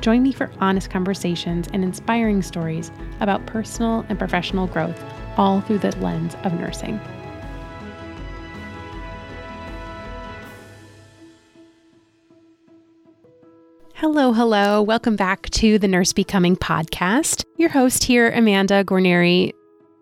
Join me for honest conversations and inspiring stories about personal and professional growth, all through the lens of nursing. Hello, hello. Welcome back to the Nurse Becoming podcast. Your host here, Amanda Guarnieri.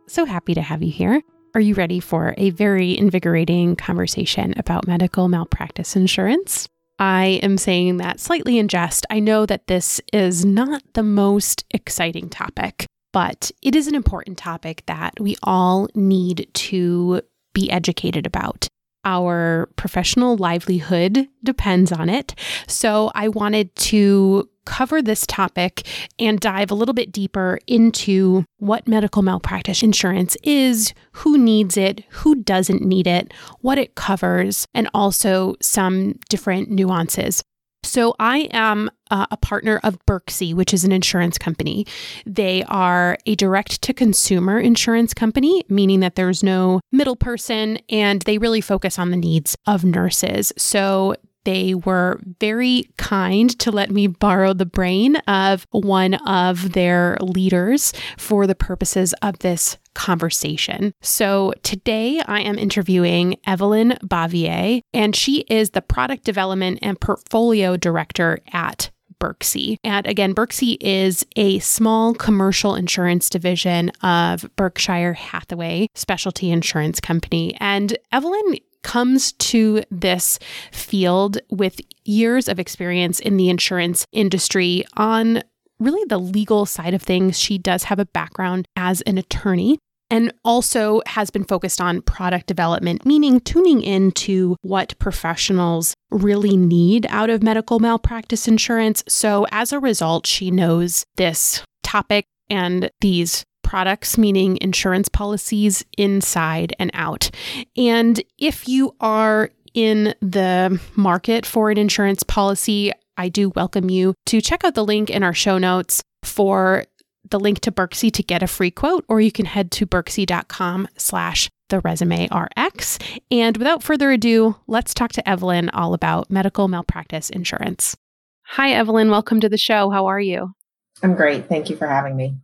So happy to have you here. Are you ready for a very invigorating conversation about medical malpractice insurance? I am saying that slightly in jest. I know that this is not the most exciting topic, but it is an important topic that we all need to be educated about. Our professional livelihood depends on it. So I wanted to cover this topic and dive a little bit deeper into what medical malpractice insurance is, who needs it, who doesn't need it, what it covers, and also some different nuances. So, I am uh, a partner of Berxi, which is an insurance company. They are a direct to consumer insurance company, meaning that there's no middle person and they really focus on the needs of nurses. So, they were very kind to let me borrow the brain of one of their leaders for the purposes of this conversation. So today I am interviewing Evelyn Bavier, and she is the product development and portfolio director at Berxi. And again, Berxi is a small commercial insurance division of Berkshire Hathaway Specialty Insurance Company. And Evelyn comes to this field with years of experience in the insurance industry on really the legal side of things. She does have a background as an attorney and also has been focused on product development, meaning tuning into what professionals really need out of medical malpractice insurance. So, as a result, she knows this topic and these products, meaning insurance policies inside and out. And if you are in the market for an insurance policy, I do welcome you to check out the link in our show notes for the link to Berxi to get a free quote, or you can head to berxi.com slash the resume RX. And without further ado, let's talk to Evelyn all about medical malpractice insurance. Hi, Evelyn. Welcome to the show. How are you? I'm great. Thank you for having me.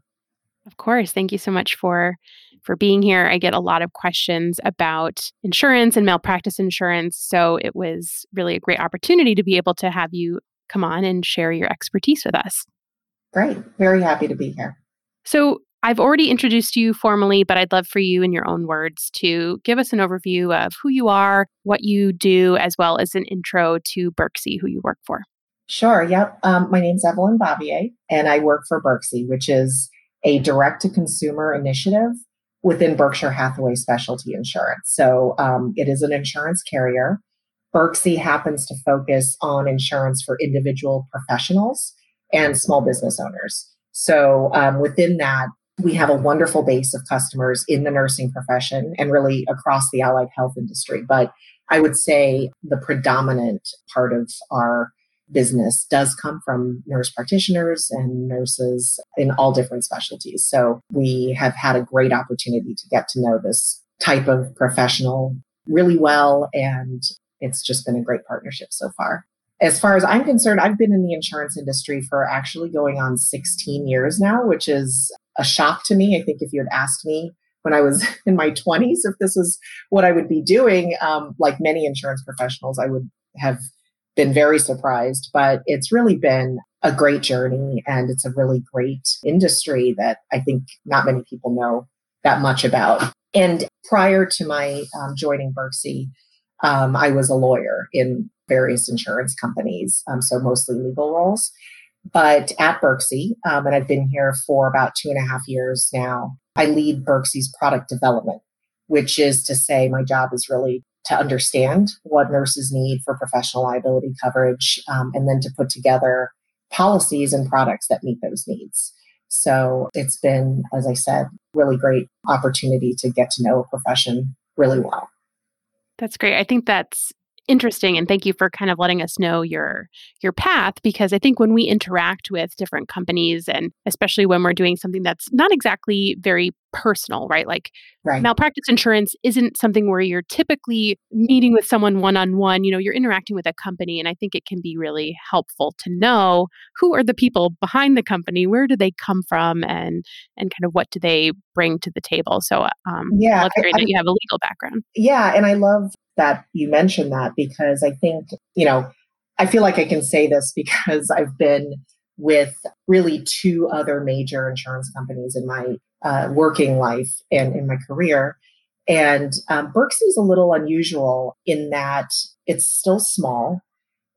Of course. Thank you so much for for being here. I get a lot of questions about insurance and malpractice insurance, so it was really a great opportunity to be able to have you come on and share your expertise with us. Great. Very happy to be here. So, I've already introduced you formally, but I'd love for you, in your own words, to give us an overview of who you are, what you do, as well as an intro to Berxi, who you work for. Sure. Yep. Um, my name's Evelyn Bavier, and I work for Berxi, which is a direct to consumer initiative within Berkshire Hathaway Specialty Insurance. So um, it is an insurance carrier. Berxi happens to focus on insurance for individual professionals and small business owners. So um, within that, we have a wonderful base of customers in the nursing profession and really across the allied health industry. But I would say the predominant part of our business does come from nurse practitioners and nurses in all different specialties. So we have had a great opportunity to get to know this type of professional really well. And it's just been a great partnership so far. As far as I'm concerned, I've been in the insurance industry for actually going on 16 years now, which is a shock to me. I think if you had asked me when I was in my 20s if this is what I would be doing, um, like many insurance professionals, I would have been very surprised, but it's really been a great journey and it's a really great industry that I think not many people know that much about. And prior to my um, joining Berxi, um, I was a lawyer in various insurance companies, um, so mostly legal roles. But at Berxi, um, and I've been here for about two and a half years now, I lead Berxi's product development, which is to say, my job is really to understand what nurses need for professional liability coverage um, and then to put together policies and products that meet those needs. So it's been, as I said, really great opportunity to get to know a profession really well. That's great. I think that's interesting and thank you for kind of letting us know your your path because I think when we interact with different companies and especially when we're doing something that's not exactly very personal, right? Like right. malpractice insurance isn't something where you're typically meeting with someone one on one, you know, you're interacting with a company and I think it can be really helpful to know who are the people behind the company, where do they come from and and kind of what do they bring to the table. So um yeah, it's great I, that you have a legal background. Yeah, and I love that you mentioned that because I think, you know, I feel like I can say this because I've been with really two other major insurance companies in my uh, working life and in my career. And um, is a little unusual in that it's still small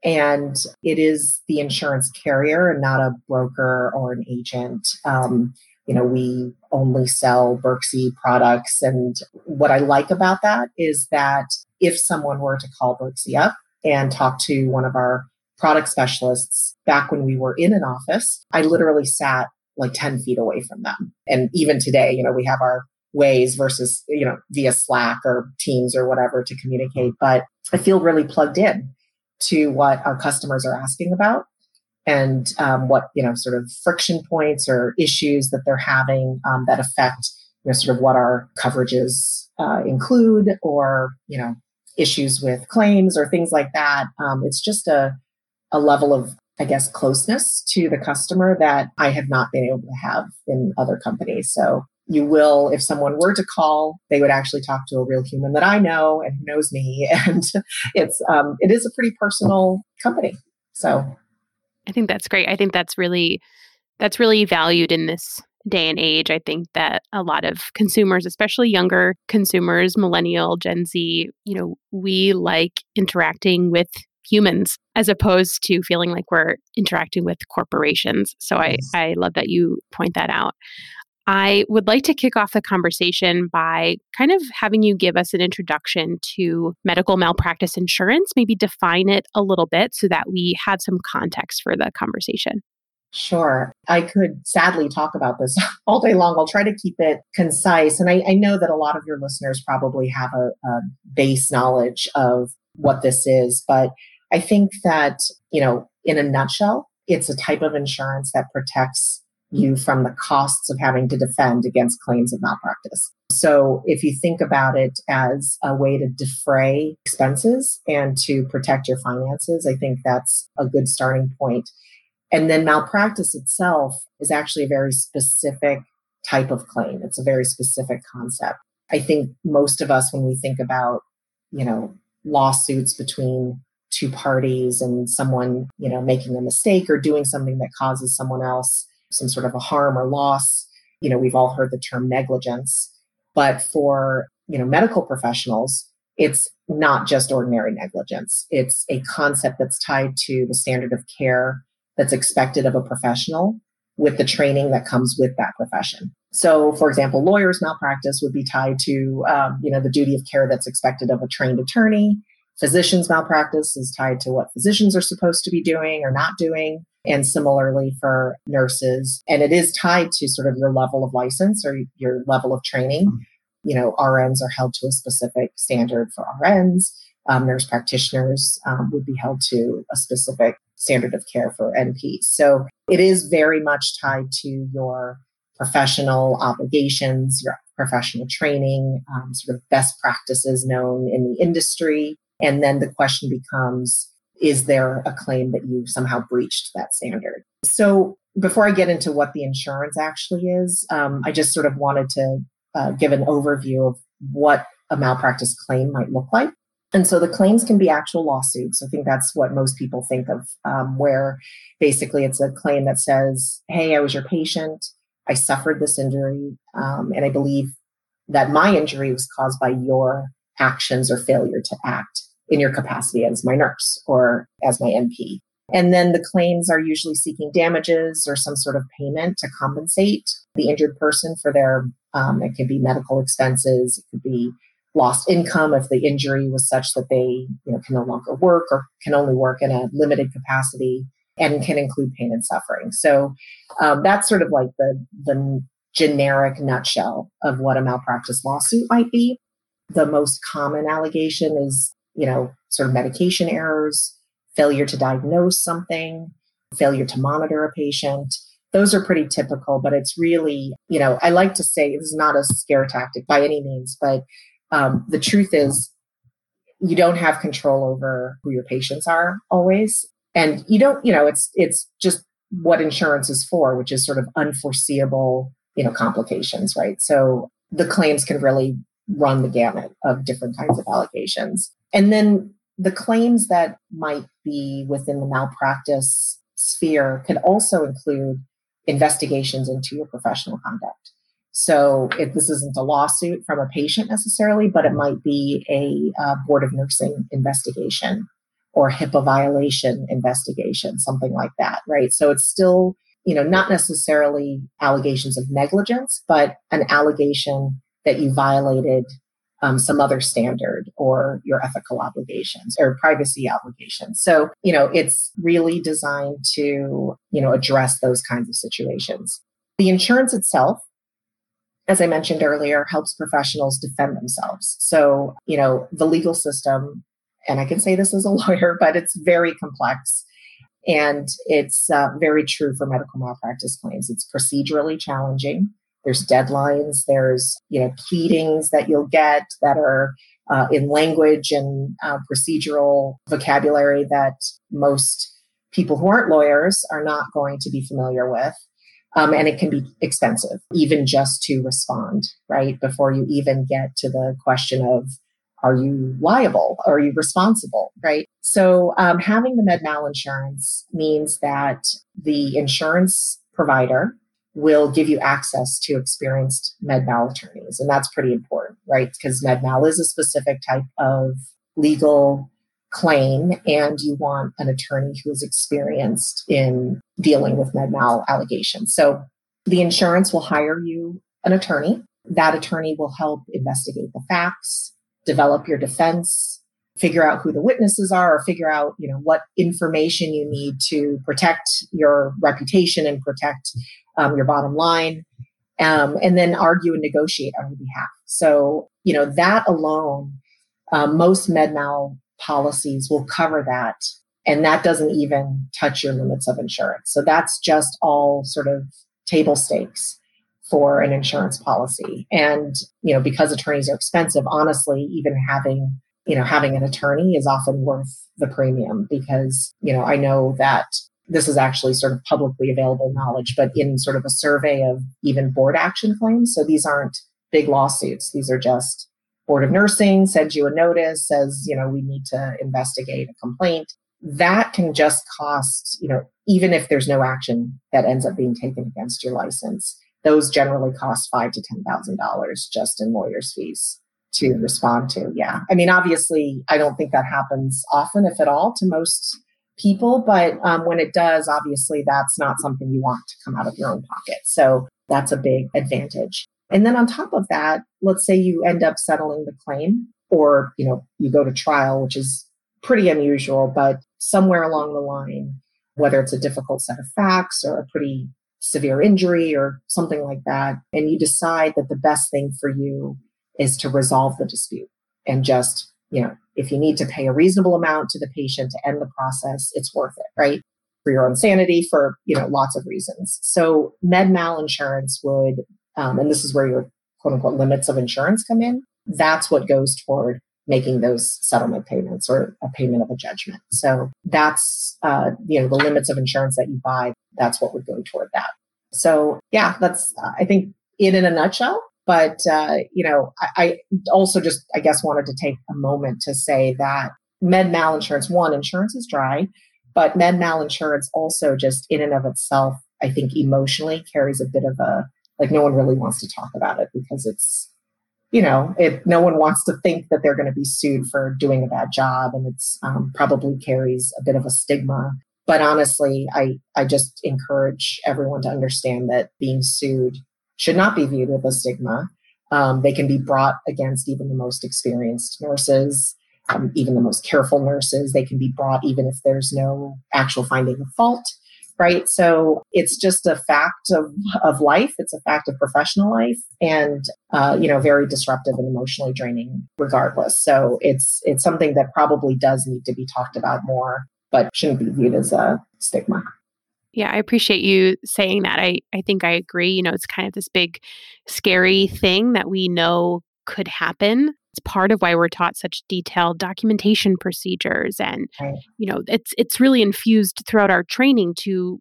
and it is the insurance carrier and not a broker or an agent. Um, you know, we only sell Berxi products. And what I like about that is that if someone were to call Berxi up and talk to one of our product specialists back when we were in an office, I literally sat like 10 feet away from them. And even today, you know, we have our ways versus, you know, via Slack or Teams or whatever to communicate. But I feel really plugged in to what our customers are asking about and um, what, you know, sort of friction points or issues that they're having um, that affect, you know, sort of what our coverages uh, include or, you know, issues with claims or things like that. Um, it's just a, a level of, I guess, closeness to the customer that I have not been able to have in other companies. So you will, if someone were to call, they would actually talk to a real human that I know and who knows me. And it's, um, it is a pretty personal company. So I think that's great. I think that's really, that's really valued in this day and age, I think that a lot of consumers, especially younger consumers, millennial, Gen Z, you know, we like interacting with humans as opposed to feeling like we're interacting with corporations. So I, mm-hmm. I love that you point that out. I would like to kick off the conversation by kind of having you give us an introduction to medical malpractice insurance, maybe define it a little bit so that we have some context for the conversation. Sure. I could sadly talk about this all day long. I'll try to keep it concise. And I, I know that a lot of your listeners probably have a, a base knowledge of what this is, but I think that, you know, in a nutshell, it's a type of insurance that protects you from the costs of having to defend against claims of malpractice. So if you think about it as a way to defray expenses and to protect your finances, I think that's a good starting point. And then malpractice itself is actually a very specific type of claim. It's a very specific concept. I think most of us, when we think about, you know, lawsuits between two parties and someone, you know, making a mistake or doing something that causes someone else some sort of a harm or loss, you know, we've all heard the term negligence. But for, you know, medical professionals, it's not just ordinary negligence. It's a concept that's tied to the standard of care that's expected of a professional with the training that comes with that profession. So, for example, lawyers' malpractice would be tied to, um, you know, the duty of care that's expected of a trained attorney. Physicians' malpractice is tied to what physicians are supposed to be doing or not doing. And similarly for nurses. And it is tied to sort of your level of license or your level of training. You know, RNs are held to a specific standard for RNs. Um, nurse practitioners um, would be held to a specific standard of care for NPs. So it is very much tied to your professional obligations, your professional training, um, sort of best practices known in the industry. And then the question becomes, is there a claim that you somehow breached that standard? So before I get into what the insurance actually is, um, I just sort of wanted to uh, give an overview of what a malpractice claim might look like. And so the claims can be actual lawsuits. I think that's what most people think of, um, where basically it's a claim that says, Hey, I was your patient. I suffered this injury. Um, and I believe that my injury was caused by your actions or failure to act in your capacity as my nurse or as my NP. And then the claims are usually seeking damages or some sort of payment to compensate the injured person for their, um, it could be medical expenses, it could be lost income if the injury was such that they you know, can no longer work or can only work in a limited capacity. and can include pain and suffering. So um, that's sort of like the the generic nutshell of what a malpractice lawsuit might be. The most common allegation is, you know, sort of medication errors, failure to diagnose something, failure to monitor a patient. Those are pretty typical, but it's really, you know, I like to say this is not a scare tactic by any means, but um, the truth is you don't have control over who your patients are always. And you don't you know it's it's just what insurance is for which is sort of unforeseeable you know complications right? So the claims can really run the gamut of different kinds of allegations and then the claims that might be within the malpractice sphere can also include investigations into your professional conduct so if this isn't a lawsuit from a patient necessarily, but it might be a uh, board of nursing investigation or HIPAA violation investigation, something like that, right? So it's still, you know, not necessarily allegations of negligence, but an allegation that you violated um, some other standard or your ethical obligations or privacy obligations. So, you know, it's really designed to, you know, address those kinds of situations. The insurance itself as I mentioned earlier, helps professionals defend themselves. So, you know, the legal system, and I can say this as a lawyer, but it's very complex. And it's uh, very true for medical malpractice claims. It's procedurally challenging. There's deadlines. There's, you know, pleadings that you'll get that are uh, in language and uh, procedural vocabulary that most people who aren't lawyers are not going to be familiar with. Um, and it can be expensive, even just to respond, right? Before you even get to the question of, are you liable? Are you responsible? Right. So um, having the med mal insurance means that the insurance provider will give you access to experienced med mal attorneys. And that's pretty important, right? Because med mal is a specific type of legal claim and you want an attorney who is experienced in dealing with med mal allegations. So the insurance will hire you an attorney. That attorney will help investigate the facts, develop your defense, figure out who the witnesses are or figure out, you know, what information you need to protect your reputation and protect um, your bottom line. Um, and then argue and negotiate on your behalf. So, you know, that alone, um, most med mal policies will cover that. And that doesn't even touch your limits of insurance. So that's just all sort of table stakes for an insurance policy. And, you know, because attorneys are expensive, honestly, even having, you know, having an attorney is often worth the premium because, you know, I know that this is actually sort of publicly available knowledge, but in sort of a survey of even board action claims. So these aren't big lawsuits. These are just board of nursing sends you a notice says you know we need to investigate a complaint that can just cost you know even if there's no action that ends up being taken against your license those generally cost five to ten thousand dollars just in lawyers fees to respond to yeah i mean obviously i don't think that happens often if at all to most people but um, when it does obviously that's not something you want to come out of your own pocket. So that's a big advantage. And then on top of that, let's say you end up settling the claim or, you know, you go to trial, which is pretty unusual, but somewhere along the line, whether it's a difficult set of facts or a pretty severe injury or something like that, and you decide that the best thing for you is to resolve the dispute and just, you know, if you need to pay a reasonable amount to the patient to end the process, it's worth it, right? For your own sanity, for, you know, lots of reasons. So med mal insurance would um, and this is where your quote unquote limits of insurance come in, that's what goes toward making those settlement payments or a payment of a judgment. So that's, uh, you know, the limits of insurance that you buy, that's what would go toward that. So yeah, that's, uh, I think it in a nutshell. But, uh, you know, I, I also just, I guess, wanted to take a moment to say that med mal insurance, one, insurance is dry, but med mal insurance also just in and of itself, I think emotionally carries a bit of a like no one really wants to talk about it because it's you know it no one wants to think that they're going to be sued for doing a bad job and it's um, probably carries a bit of a stigma. But honestly i i just encourage everyone to understand that being sued should not be viewed with a stigma um, they can be brought against even the most experienced nurses um, even the most careful nurses. They can be brought even if there's no actual finding of fault right? So it's just a fact of, of life. It's a fact of professional life and, uh, you know, very disruptive and emotionally draining regardless. So it's, it's something that probably does need to be talked about more, but shouldn't be viewed as a stigma. Yeah, I appreciate you saying that. I, I think I agree. You know, it's kind of this big, scary thing that we know could happen it's part of why we're taught such detailed documentation procedures and right. you know it's it's really infused throughout our training to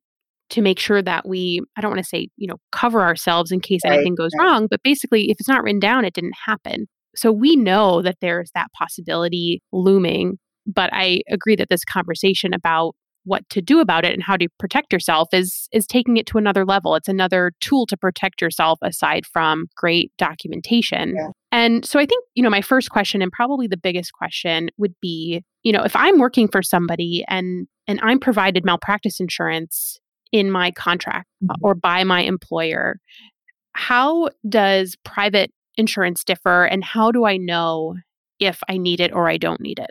to make sure that we i don't want to say you know cover ourselves in case right. anything goes right. wrong but basically if it's not written down it didn't happen so we know that there's that possibility looming but i agree that this conversation about what to do about it and how to protect yourself is is taking it to another level it's another tool to protect yourself aside from great documentation yeah. and so i think you know my first question and probably the biggest question would be you know if i'm working for somebody and and i'm provided malpractice insurance in my contract mm-hmm. or by my employer how does private insurance differ and how do i know if i need it or i don't need it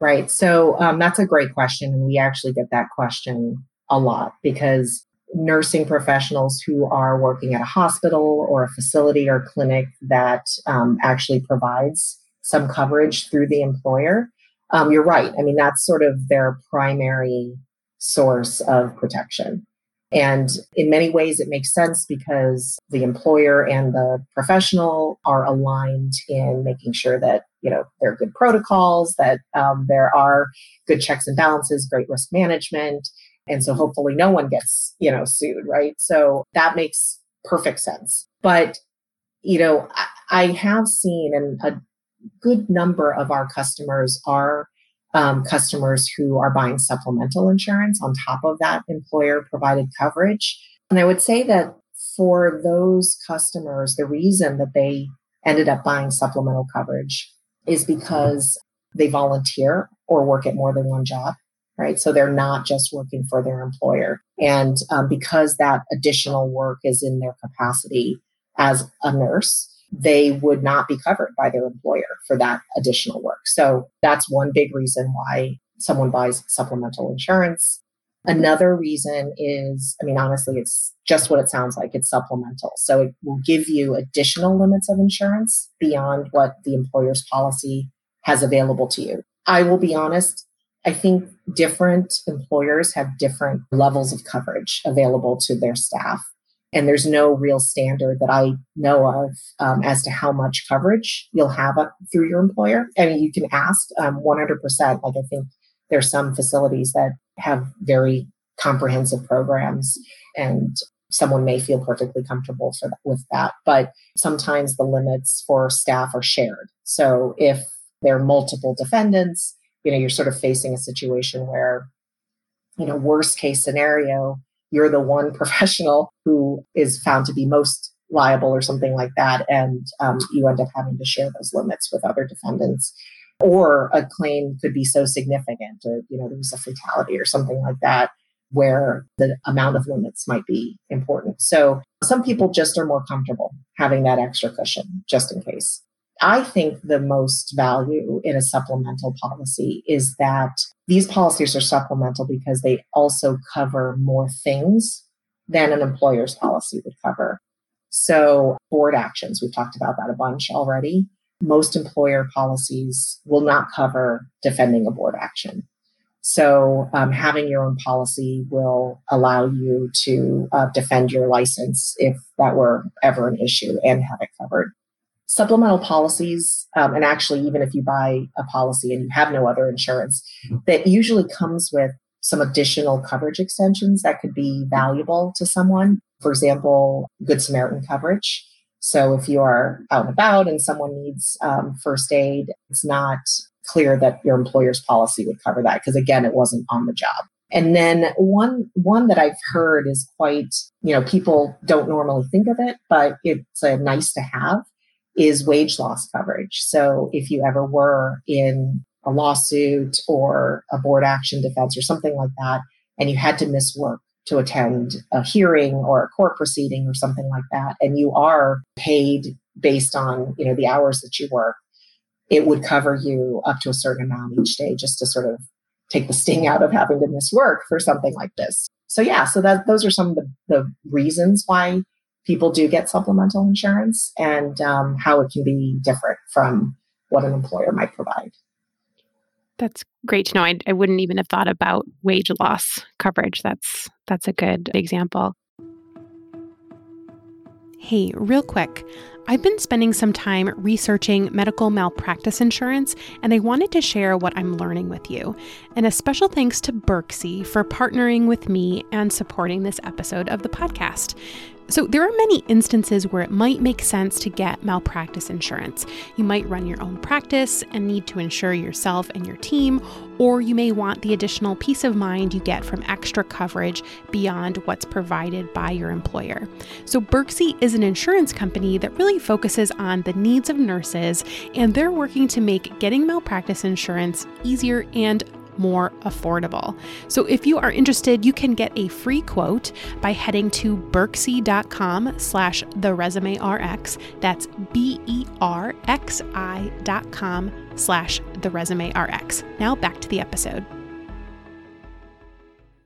Right. So um, that's a great question. And we actually get that question a lot because nursing professionals who are working at a hospital or a facility or clinic that um, actually provides some coverage through the employer, um, you're right. I mean, that's sort of their primary source of protection. And in many ways, it makes sense because the employer and the professional are aligned in making sure that you know there are good protocols, that um, there are good checks and balances, great risk management, and so hopefully no one gets you know sued, right? So that makes perfect sense. But you know, I, I have seen, and a good number of our customers are um, customers who are buying supplemental insurance on top of that employer provided coverage. And I would say that for those customers, the reason that they ended up buying supplemental coverage is because they volunteer or work at more than one job, right? So they're not just working for their employer. And um, because that additional work is in their capacity as a nurse, they would not be covered by their employer for that additional work. So that's one big reason why someone buys supplemental insurance. Another reason is, I mean, honestly, it's just what it sounds like. It's supplemental. So it will give you additional limits of insurance beyond what the employer's policy has available to you. I will be honest, I think different employers have different levels of coverage available to their staff. And there's no real standard that I know of um, as to how much coverage you'll have through your employer. I mean, you can ask um, 100%. Like, I think there's some facilities that have very comprehensive programs, and someone may feel perfectly comfortable for, with that. But sometimes the limits for staff are shared. So if there are multiple defendants, you know, you're sort of facing a situation where, you know, worst case scenario, you're the one professional who is found to be most liable or something like that. And um, you end up having to share those limits with other defendants. Or a claim could be so significant, or you know, there was a fatality or something like that, where the amount of limits might be important. So some people just are more comfortable having that extra cushion just in case. I think the most value in a supplemental policy is that these policies are supplemental because they also cover more things than an employer's policy would cover. So, board actions, we've talked about that a bunch already. Most employer policies will not cover defending a board action. So, um, having your own policy will allow you to uh, defend your license if that were ever an issue and have it covered supplemental policies, um, and actually, even if you buy a policy and you have no other insurance, that usually comes with some additional coverage extensions that could be valuable to someone. For example, Good Samaritan coverage. So if you are out and about and someone needs um, first aid, it's not clear that your employer's policy would cover that because again, it wasn't on the job. And then one one that I've heard is quite, you know, people don't normally think of it, but it's a nice to have is wage loss coverage. So if you ever were in a lawsuit or a board action defense or something like that, and you had to miss work to attend a hearing or a court proceeding or something like that, and you are paid based on you know the hours that you work, it would cover you up to a certain amount each day just to sort of take the sting out of having to miss work for something like this. So yeah, so that those are some of the, the reasons why people do get supplemental insurance and um, how it can be different from what an employer might provide. That's great to know. I, I wouldn't even have thought about wage loss coverage. That's that's a good example. Hey, real quick. I've been spending some time researching medical malpractice insurance, and I wanted to share what I'm learning with you. And a special thanks to Berxi for partnering with me and supporting this episode of the podcast. So, there are many instances where it might make sense to get malpractice insurance. You might run your own practice and need to insure yourself and your team, or you may want the additional peace of mind you get from extra coverage beyond what's provided by your employer. So, Berxi is an insurance company that really focuses on the needs of nurses, and they're working to make getting malpractice insurance easier and more affordable. So if you are interested, you can get a free quote by heading to berxi.com slash the resume RX. That's B-E-R-X-I dot com slash the resume RX. Now back to the episode.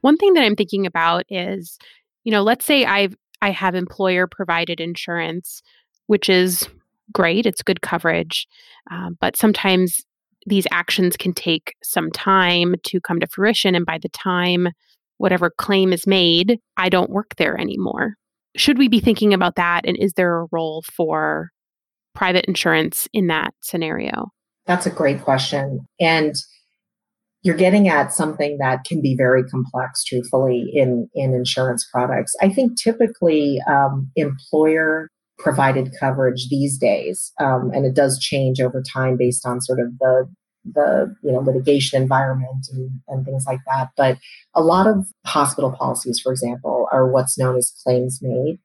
One thing that I'm thinking about is, you know, let's say I've I have employer provided insurance, which is great. It's good coverage. Um, but sometimes these actions can take some time to come to fruition. And by the time whatever claim is made, I don't work there anymore. Should we be thinking about that? And is there a role for private insurance in that scenario? That's a great question. And you're getting at something that can be very complex, truthfully, in, in insurance products. I think typically um, employer provided coverage these days, um, and it does change over time based on sort of the the you know litigation environment and, and things like that. But a lot of hospital policies, for example, are what's known as claims made,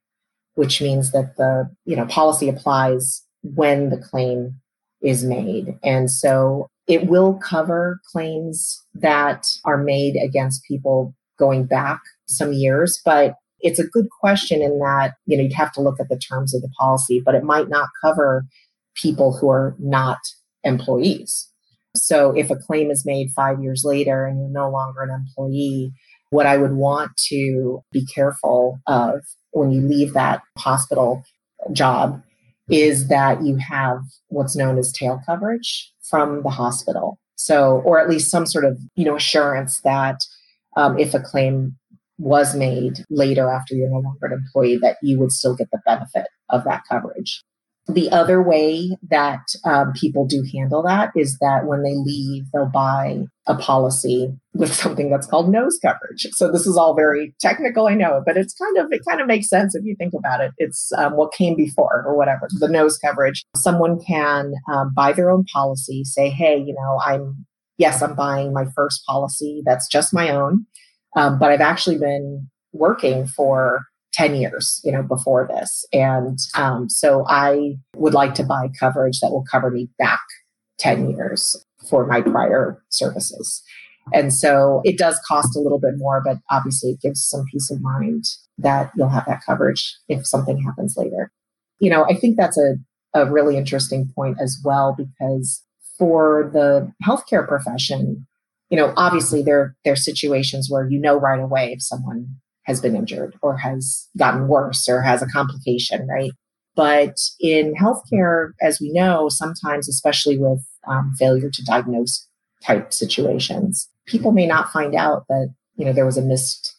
which means that the you know policy applies when the claim is made, and so it will cover claims that are made against people going back some years, but it's a good question in that, you know, you'd have to look at the terms of the policy, but it might not cover people who are not employees. So if a claim is made five years later and you're no longer an employee, what I would want to be careful of when you leave that hospital job is that you have what's known as tail coverage from the hospital. So, or at least some sort of, you know, assurance that um, if a claim was made later after you're no longer an employee, that you would still get the benefit of that coverage. The other way that um, people do handle that is that when they leave, they'll buy a policy with something that's called nose coverage. So this is all very technical, I know, but it's kind of it kind of makes sense if you think about it. It's um, what came before or whatever. The nose coverage. Someone can um, buy their own policy. Say, hey, you know, I'm yes, I'm buying my first policy that's just my own. Um, but I've actually been working for 10 years, you know, before this. And um, so I would like to buy coverage that will cover me back 10 years for my prior services. And so it does cost a little bit more, but obviously it gives some peace of mind that you'll have that coverage if something happens later. You know, I think that's a, a really interesting point as well, because for the healthcare profession, you know, obviously there, there are situations where you know right away if someone has been injured or has gotten worse or has a complication, right? But in healthcare, as we know, sometimes, especially with um, failure to diagnose type situations, people may not find out that, you know, there was a missed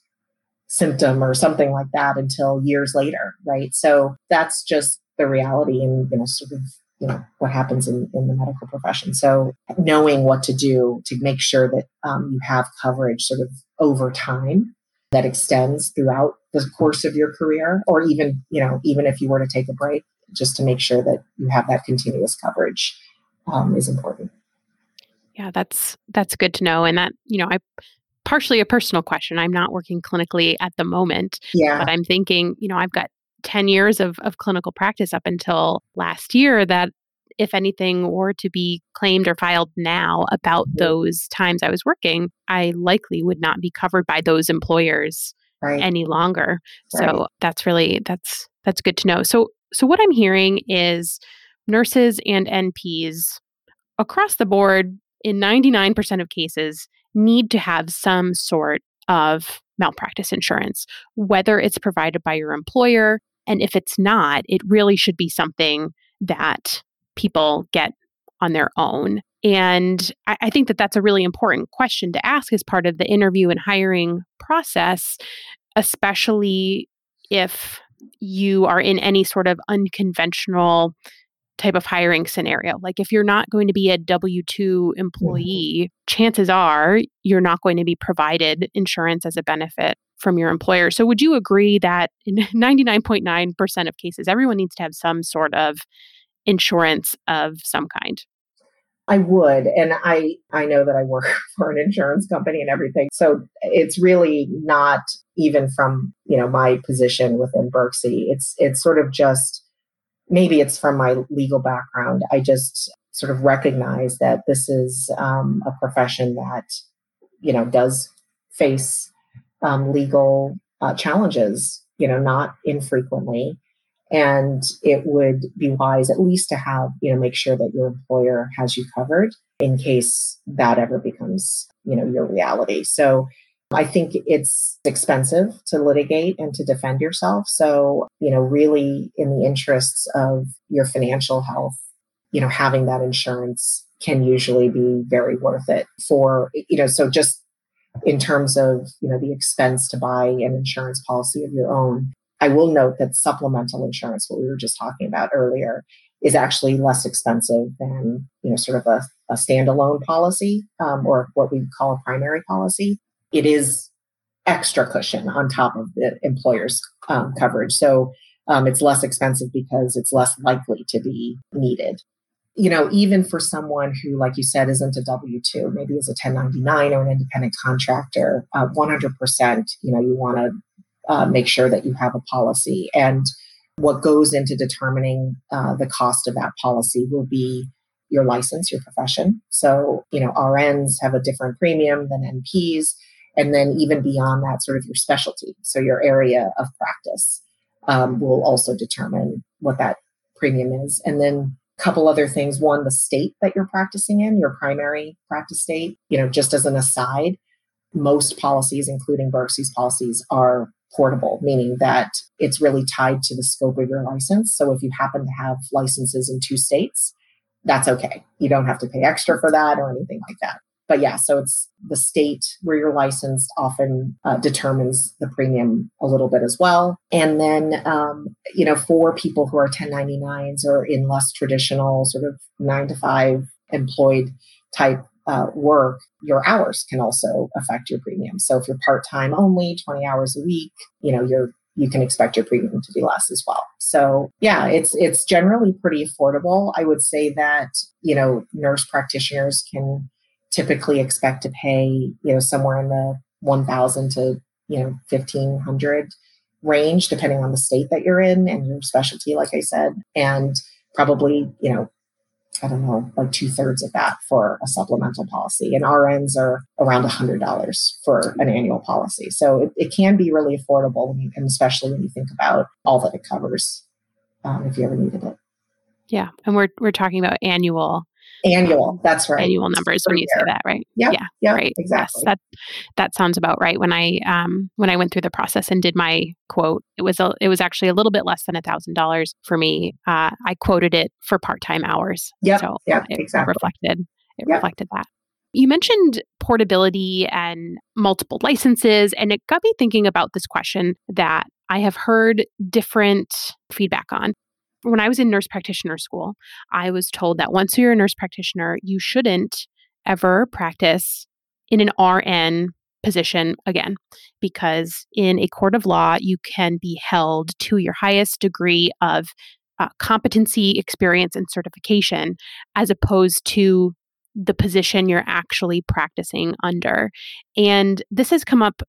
symptom or something like that until years later, right? So that's just the reality and, you know, sort of you know what happens in, in the medical profession. So knowing what to do to make sure that um, you have coverage sort of over time that extends throughout the course of your career or even you know even if you were to take a break just to make sure that you have that continuous coverage um, is important. Yeah that's that's good to know. And that you know i partially a personal question. I'm not working clinically at the moment yeah. but i'm thinking you know i've got 10 years of, of clinical practice up until last year that if anything were to be claimed or filed now about mm-hmm. those times I was working, I likely would not be covered by those employers right. any longer. Right. So that's really that's that's good to know. So so what I'm hearing is nurses and NPs across the board, in 99% of cases, need to have some sort of malpractice insurance, whether it's provided by your employer. And if it's not, it really should be something that people get on their own. And I, I, think that that's a really important question to ask as part of the interview and hiring process, especially if you are in any sort of unconventional type of hiring scenario. Like if you're not going to be a W 2 employee, mm-hmm. chances are you're not going to be provided insurance as a benefit from your employer. So would you agree that in 99.9% of cases, everyone needs to have some sort of insurance of some kind? I would. And I, I know that I work for an insurance company and everything. So it's really not even from, you know, my position within Berxi. It's, it's sort of just, maybe it's from my legal background. I just sort of recognize that this is um, a profession that, you know, does face um, legal uh, challenges, you know, not infrequently. And it would be wise at least to have, you know, make sure that your employer has you covered in case that ever becomes, you know, your reality. So I think it's expensive to litigate and to defend yourself. So, you know, really in the interests of your financial health, you know, having that insurance can usually be very worth it for, you know, so just in terms of, you know, the expense to buy an insurance policy of your own, I will note that supplemental insurance, what we were just talking about earlier, is actually less expensive than you know sort of a, a standalone policy um, or what we call a primary policy. It is extra cushion on top of the employer's um, coverage, so um, it's less expensive because it's less likely to be needed. You know, even for someone who, like you said, isn't a W two, maybe is a 1099 or an independent contractor, uh, 100%. You know, you want to uh, make sure that you have a policy. And what goes into determining uh, the cost of that policy will be your license, your profession. So, you know, RNs have a different premium than NPs. And then even beyond that, sort of your specialty. So your area of practice um, will also determine what that premium is. And then couple other things. One, the state that you're practicing in, your primary practice state, you know, just as an aside, most policies, including Berxi's policies, are portable, meaning that it's really tied to the scope of your license. So if you happen to have licenses in two states, that's okay. You don't have to pay extra for that or anything like that. But yeah, so it's the state where you're licensed often uh, determines the premium a little bit as well. And then, um, you know, for people who are 1099s or in less traditional sort of nine to five employed type uh, work, your hours can also affect your premium. So if you're part time only, 20 hours a week, you know, you're you can expect your premium to be less as well. So yeah, it's it's generally pretty affordable. I would say that you know nurse practitioners can typically expect to pay you know somewhere in the 1,000 to you know 1,500 range, depending on the state that you're in and your specialty, like I said, and probably you know I don't know, like two thirds of that for a supplemental policy. And RNs are around $100 for an annual policy. So it, it can be really affordable, you, and especially when you think about all that it covers um, if you ever needed it. Yeah. And we're, we're talking about annual Annual, that's right. Annual numbers when you say that, right? Yeah, yeah, yeah right. Exactly. Yes, that that sounds about right. When I um when I went through the process and did my quote, it was a it was actually a little bit less than a thousand dollars for me. Uh, I quoted it for part time hours. Yeah, so yeah, it exactly. reflected it yep. reflected that. You mentioned portability and multiple licenses, and it got me thinking about this question that I have heard different feedback on when I was in nurse practitioner school, I was told that once you're a nurse practitioner, you shouldn't ever practice in an RN position again, because in a court of law, you can be held to your highest degree of uh, competency, experience, and certification, as opposed to the position you're actually practicing under. And this has come up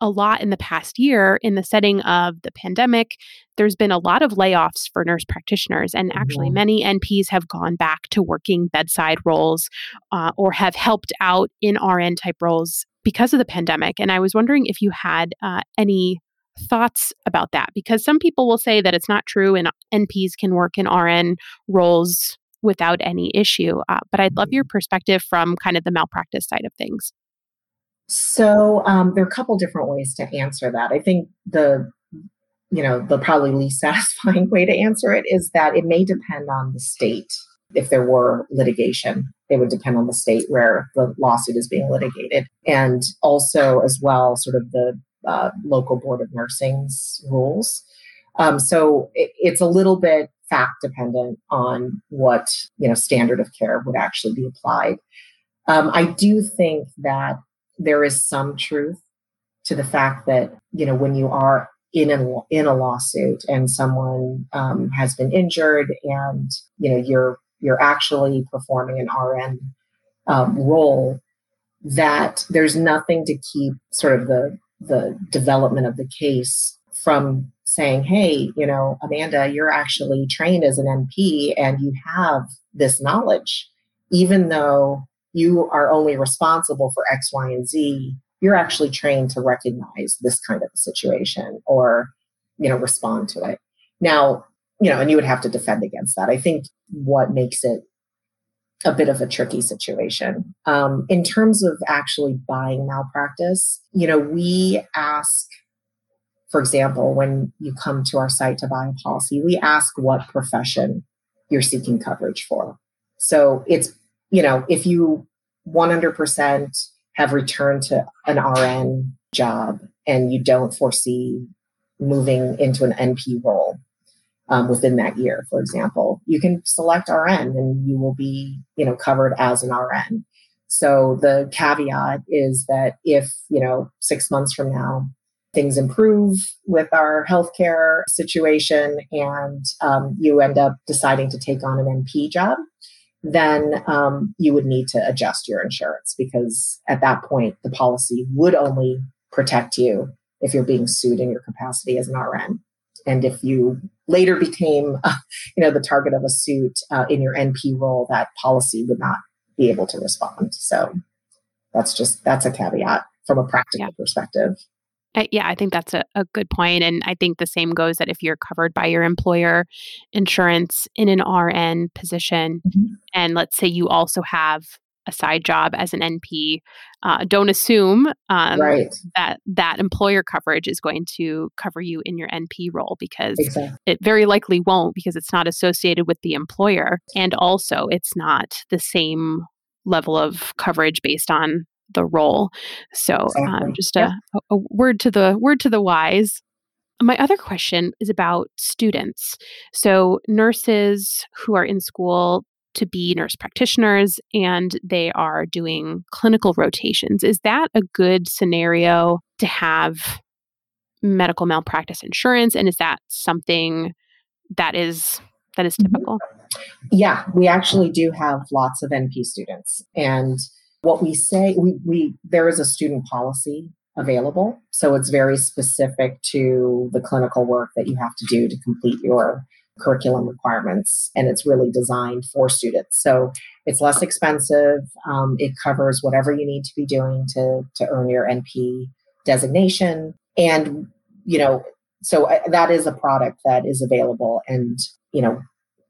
a lot in the past year in the setting of the pandemic. There's been a lot of layoffs for nurse practitioners, and actually, mm-hmm. many NPs have gone back to working bedside roles uh, or have helped out in RN type roles because of the pandemic. And I was wondering if you had uh, any thoughts about that because some people will say that it's not true and NPs can work in RN roles without any issue. Uh, but I'd love your perspective from kind of the malpractice side of things. So um, there are a couple different ways to answer that. I think the you know the probably least satisfying way to answer it is that it may depend on the state. If there were litigation, it would depend on the state where the lawsuit is being litigated, and also as well, sort of the uh, local board of nursing's rules. Um, so it, it's a little bit fact dependent on what you know standard of care would actually be applied. Um, I do think that there is some truth to the fact that you know when you are in a in a lawsuit and someone um, has been injured and you know you're you're actually performing an RN um, role that there's nothing to keep sort of the the development of the case from saying hey you know Amanda you're actually trained as an NP and you have this knowledge even though you are only responsible for X, Y, and Z. You're actually trained to recognize this kind of a situation or, you know, respond to it. Now, you know, and you would have to defend against that. I think what makes it a bit of a tricky situation. Um, in terms of actually buying malpractice, you know, we ask, for example, when you come to our site to buy a policy, we ask what profession you're seeking coverage for. So it's you know, if you 100% have returned to an RN job and you don't foresee moving into an NP role um, within that year, for example, you can select RN and you will be, you know, covered as an RN. So the caveat is that if, you know, six months from now, things improve with our healthcare situation and um, you end up deciding to take on an NP job, then um, you would need to adjust your insurance because at that point, the policy would only protect you if you're being sued in your capacity as an RN. And if you later became, uh, you know, the target of a suit uh, in your NP role, that policy would not be able to respond. So that's just that's a caveat from a practical yeah. perspective yeah, I think that's a, a good point. And I think the same goes that if you're covered by your employer insurance in an RN position, mm-hmm. and let's say you also have a side job as an NP, uh, don't assume um, right. that that employer coverage is going to cover you in your NP role because exactly. it very likely won't because it's not associated with the employer. And also, it's not the same level of coverage based on the role. So um, exactly. um, just a, a word to the word to the wise. My other question is about students. So nurses who are in school to be nurse practitioners and they are doing clinical rotations. Is that a good scenario to have medical malpractice insurance and is that something that is that is mm-hmm. typical? Yeah, we actually do have lots of NP students and what we say, we, we there is a student policy available. So it's very specific to the clinical work that you have to do to complete your curriculum requirements. And it's really designed for students. So it's less expensive. Um, it covers whatever you need to be doing to, to earn your NP designation. And, you know, so uh, that is a product that is available. And, you know,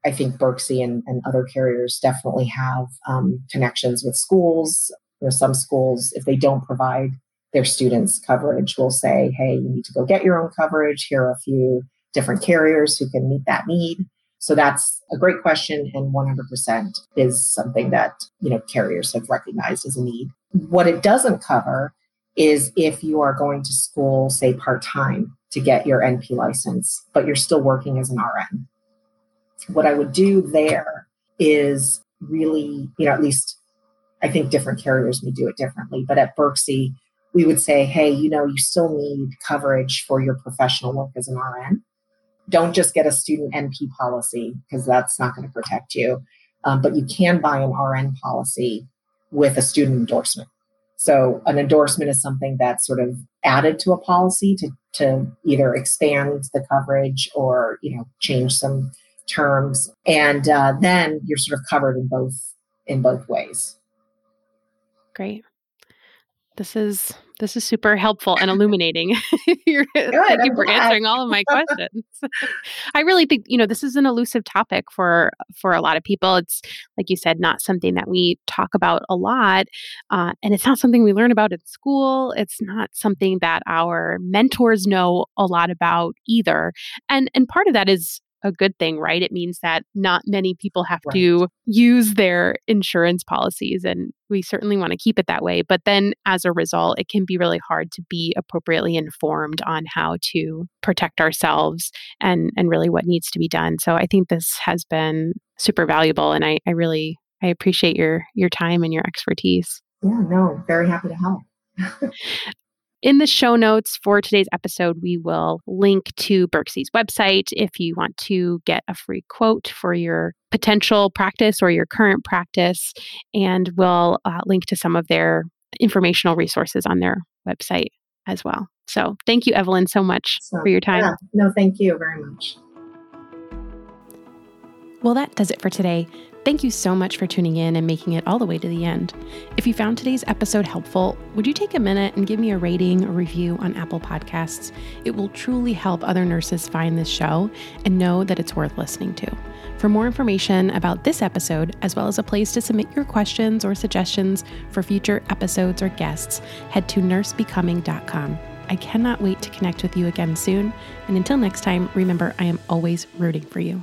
I think Berxi and, and other carriers definitely have um, connections with schools. You know, some schools, if they don't provide their students coverage, will say, "Hey, you need to go get your own coverage. Here are a few different carriers who can meet that need." So that's a great question, and 100% is something that you know carriers have recognized as a need. What it doesn't cover is if you are going to school, say part time, to get your NP license, but you're still working as an RN what I would do there is really, you know, at least I think different carriers may do it differently, but at Berxi, we would say, hey, you know, you still need coverage for your professional work as an RN. Don't just get a student NP policy because that's not going to protect you. Um, but you can buy an RN policy with a student endorsement. So an endorsement is something that's sort of added to a policy to, to either expand the coverage or, you know, change some terms, and uh, then you're sort of covered in both in both ways. Great. This is this is super helpful and illuminating. thank you for answering all of my questions. I really think you know this is an elusive topic for for a lot of people. It's like you said, not something that we talk about a lot, uh, and it's not something we learn about in school. It's not something that our mentors know a lot about either. And and part of that is a good thing, right? It means that not many people have right. to use their insurance policies. And we certainly want to keep it that way. But then as a result, it can be really hard to be appropriately informed on how to protect ourselves and, and really what needs to be done. So I think this has been super valuable. And I, I really I appreciate your your time and your expertise. Yeah, no, very happy to help. In the show notes for today's episode, we will link to Berxi's website if you want to get a free quote for your potential practice or your current practice. And we'll uh, link to some of their informational resources on their website as well. So thank you, Evelyn, so much so, for your time. Yeah, no, thank you very much. Well, that does it for today. Thank you so much for tuning in and making it all the way to the end. If you found today's episode helpful, would you take a minute and give me a rating or review on Apple Podcasts? It will truly help other nurses find this show and know that it's worth listening to. For more information about this episode, as well as a place to submit your questions or suggestions for future episodes or guests, head to nursebecoming.com. I cannot wait to connect with you again soon. And until next time, remember, I am always rooting for you.